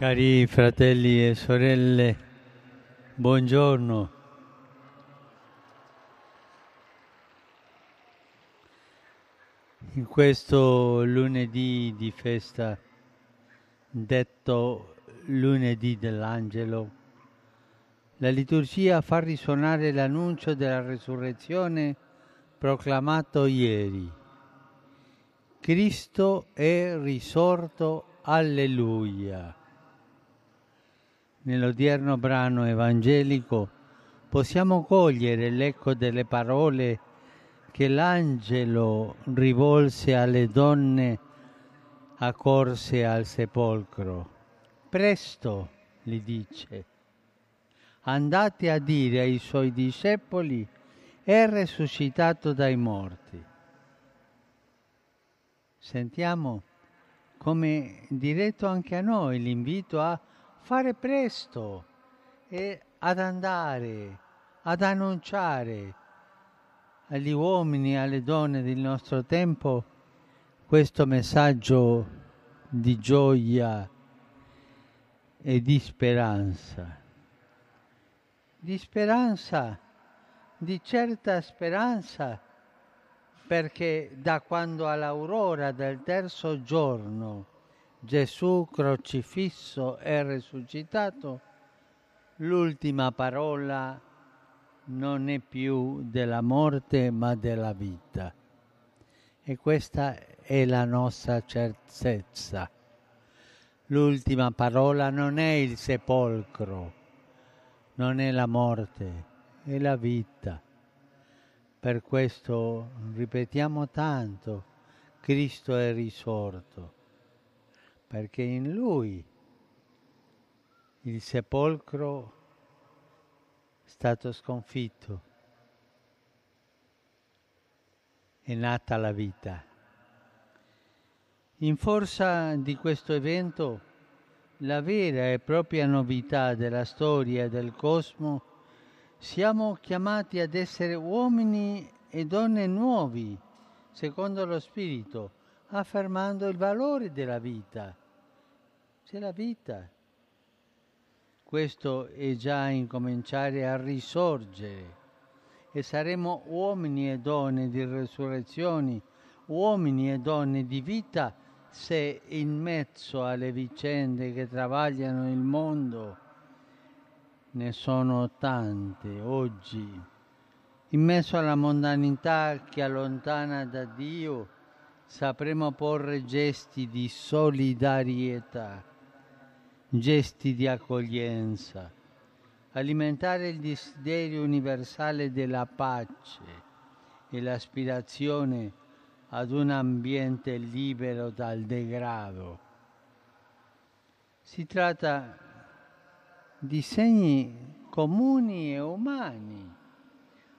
Cari fratelli e sorelle, buongiorno. In questo lunedì di festa, detto lunedì dell'angelo, la liturgia fa risuonare l'annuncio della resurrezione proclamato ieri. Cristo è risorto, alleluia. Nell'odierno brano evangelico possiamo cogliere l'eco delle parole che l'angelo rivolse alle donne accorse al sepolcro. Presto, gli dice, andate a dire ai suoi discepoli, è risuscitato dai morti. Sentiamo come diretto anche a noi l'invito a fare presto e ad andare, ad annunciare agli uomini e alle donne del nostro tempo questo messaggio di gioia e di speranza. Di speranza, di certa speranza, perché da quando all'aurora del terzo giorno Gesù crocifisso e risuscitato, l'ultima parola non è più della morte ma della vita. E questa è la nostra certezza. L'ultima parola non è il sepolcro, non è la morte, è la vita. Per questo ripetiamo tanto, Cristo è risorto perché in lui il sepolcro è stato sconfitto, è nata la vita. In forza di questo evento, la vera e propria novità della storia del cosmo, siamo chiamati ad essere uomini e donne nuovi, secondo lo Spirito, affermando il valore della vita c'è la vita. Questo è già incominciare a risorgere. E saremo uomini e donne di resurrezioni, uomini e donne di vita se in mezzo alle vicende che travagliano il mondo ne sono tante oggi, in mezzo alla mondanità che allontana da Dio, sapremo porre gesti di solidarietà gesti di accoglienza, alimentare il desiderio universale della pace e l'aspirazione ad un ambiente libero dal degrado. Si tratta di segni comuni e umani,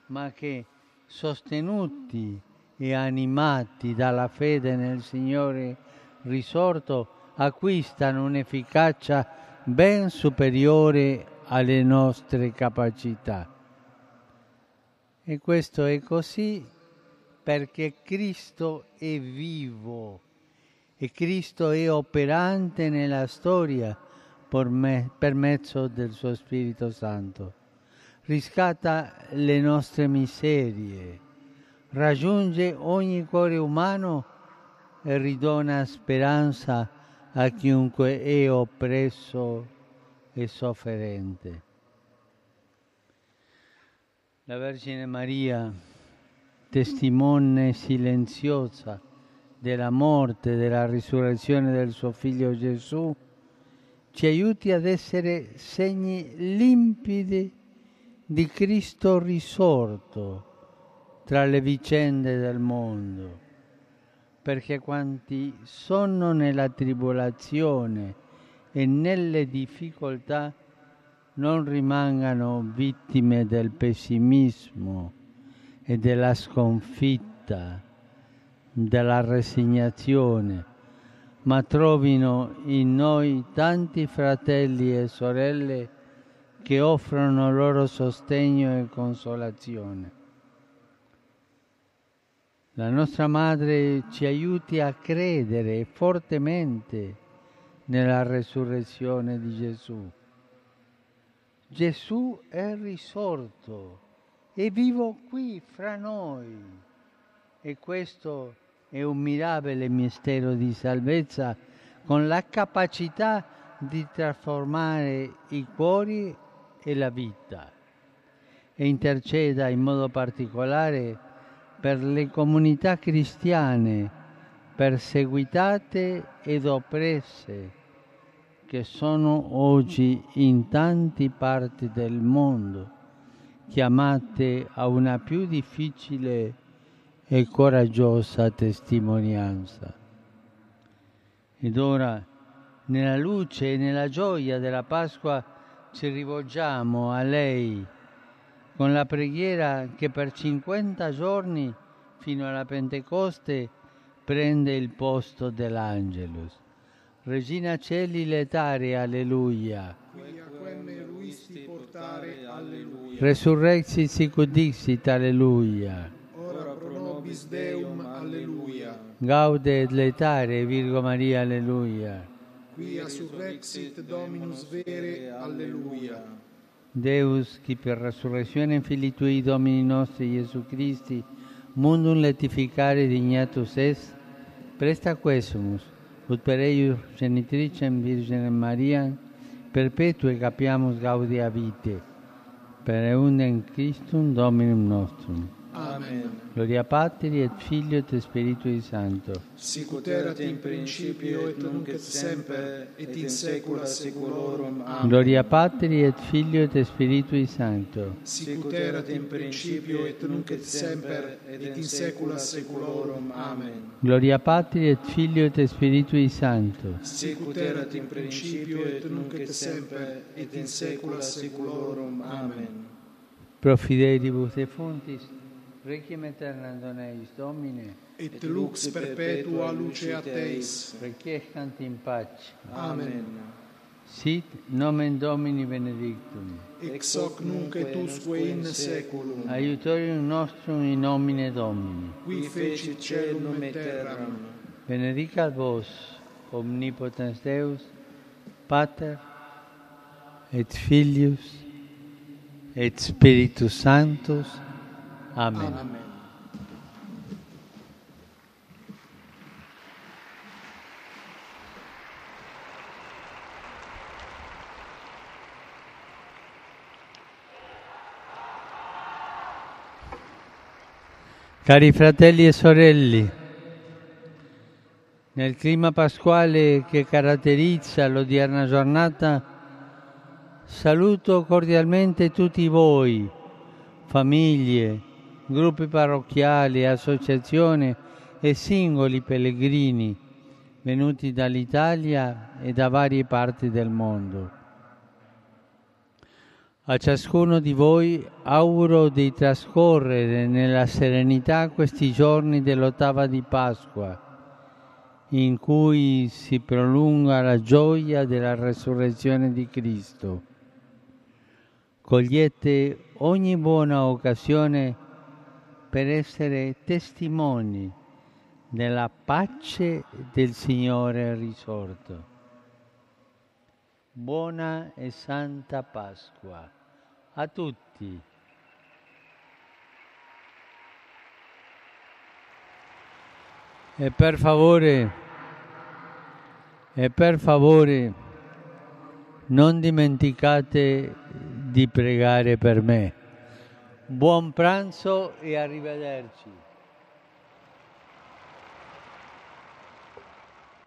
ma che sostenuti e animati dalla fede nel Signore risorto acquistano un'efficacia ben superiore alle nostre capacità. E questo è così perché Cristo è vivo e Cristo è operante nella storia per, me, per mezzo del suo Spirito Santo. Riscatta le nostre miserie, raggiunge ogni cuore umano e ridona speranza a chiunque è oppresso e sofferente. La Vergine Maria, testimone silenziosa della morte e della risurrezione del suo figlio Gesù, ci aiuti ad essere segni limpidi di Cristo risorto tra le vicende del mondo perché quanti sono nella tribolazione e nelle difficoltà non rimangano vittime del pessimismo e della sconfitta, della resignazione, ma trovino in noi tanti fratelli e sorelle che offrono loro sostegno e consolazione la nostra Madre ci aiuti a credere fortemente nella resurrezione di Gesù. Gesù è risorto, è vivo qui fra noi e questo è un mirabile mistero di salvezza con la capacità di trasformare i cuori e la vita e interceda in modo particolare per le comunità cristiane perseguitate ed oppresse che sono oggi in tante parti del mondo, chiamate a una più difficile e coraggiosa testimonianza. Ed ora, nella luce e nella gioia della Pasqua, ci rivolgiamo a lei con la preghiera che per 50 giorni fino alla Pentecoste prende il posto dell'Angelus. Regina Celi letare, alleluia. Resurrexit sicut dixit, alleluia. Ora pro nobis Deum, alleluia. Gaude et letare, Virgo Maria, alleluia. Quia surrexit Dominus vere, alleluia. Deus, qui per resurrezione Filii Tui Domini nostri Gesù Christi, mundum letificare dignatus est, presta quesumus, ut per eius genitricem Virginem Maria, perpetue capiamus gaudia vite, per eundem Christum Dominum nostrum. Amen. Gloria Patri et Filio et Spiritui Sancto. Sicut erat in principio et nunc et semper et in saecula saeculorum. Amen. Gloria Patri et Filio et Spiritui Sancto. Sicut erat in principio et nunc et semper et in saecula saeculorum. Amen. Gloria Patri et Filio et Spiritui Sancto. Sicut erat in principio et nunc et semper et in saecula saeculorum. Amen. Pro fidelibus defuntis, Requiem aeternam dona eis, Domine, et lux perpetua luce a Teis. Requiescant in pace. Amen. Sit nomen Domini benedictum. Ex hoc nunc et usque in saeculum. Aiutorium nostrum in nomine Domini. Qui fecit celum et terram. Benedicat vos, omnipotens Deus, Pater, et Filius, et Spiritus Sanctus, Amen. Amen. Cari fratelli e sorelle, nel clima pasquale che caratterizza l'odierna giornata, saluto cordialmente tutti voi, famiglie, gruppi parrocchiali, associazioni e singoli pellegrini venuti dall'Italia e da varie parti del mondo. A ciascuno di voi auguro di trascorrere nella serenità questi giorni dell'ottava di Pasqua, in cui si prolunga la gioia della resurrezione di Cristo. Cogliete ogni buona occasione per essere testimoni della pace del Signore risorto. Buona e santa Pasqua a tutti. E per favore, e per favore, non dimenticate di pregare per me. Buon pranzo e arrivederci.